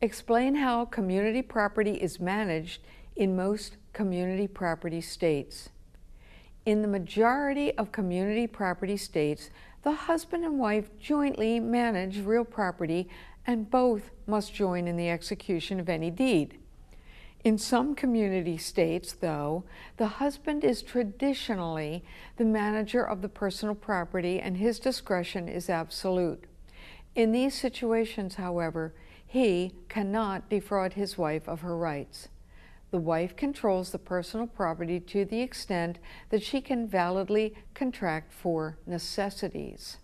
Explain how community property is managed in most community property states. In the majority of community property states, the husband and wife jointly manage real property and both must join in the execution of any deed. In some community states, though, the husband is traditionally the manager of the personal property and his discretion is absolute. In these situations, however, he cannot defraud his wife of her rights. The wife controls the personal property to the extent that she can validly contract for necessities.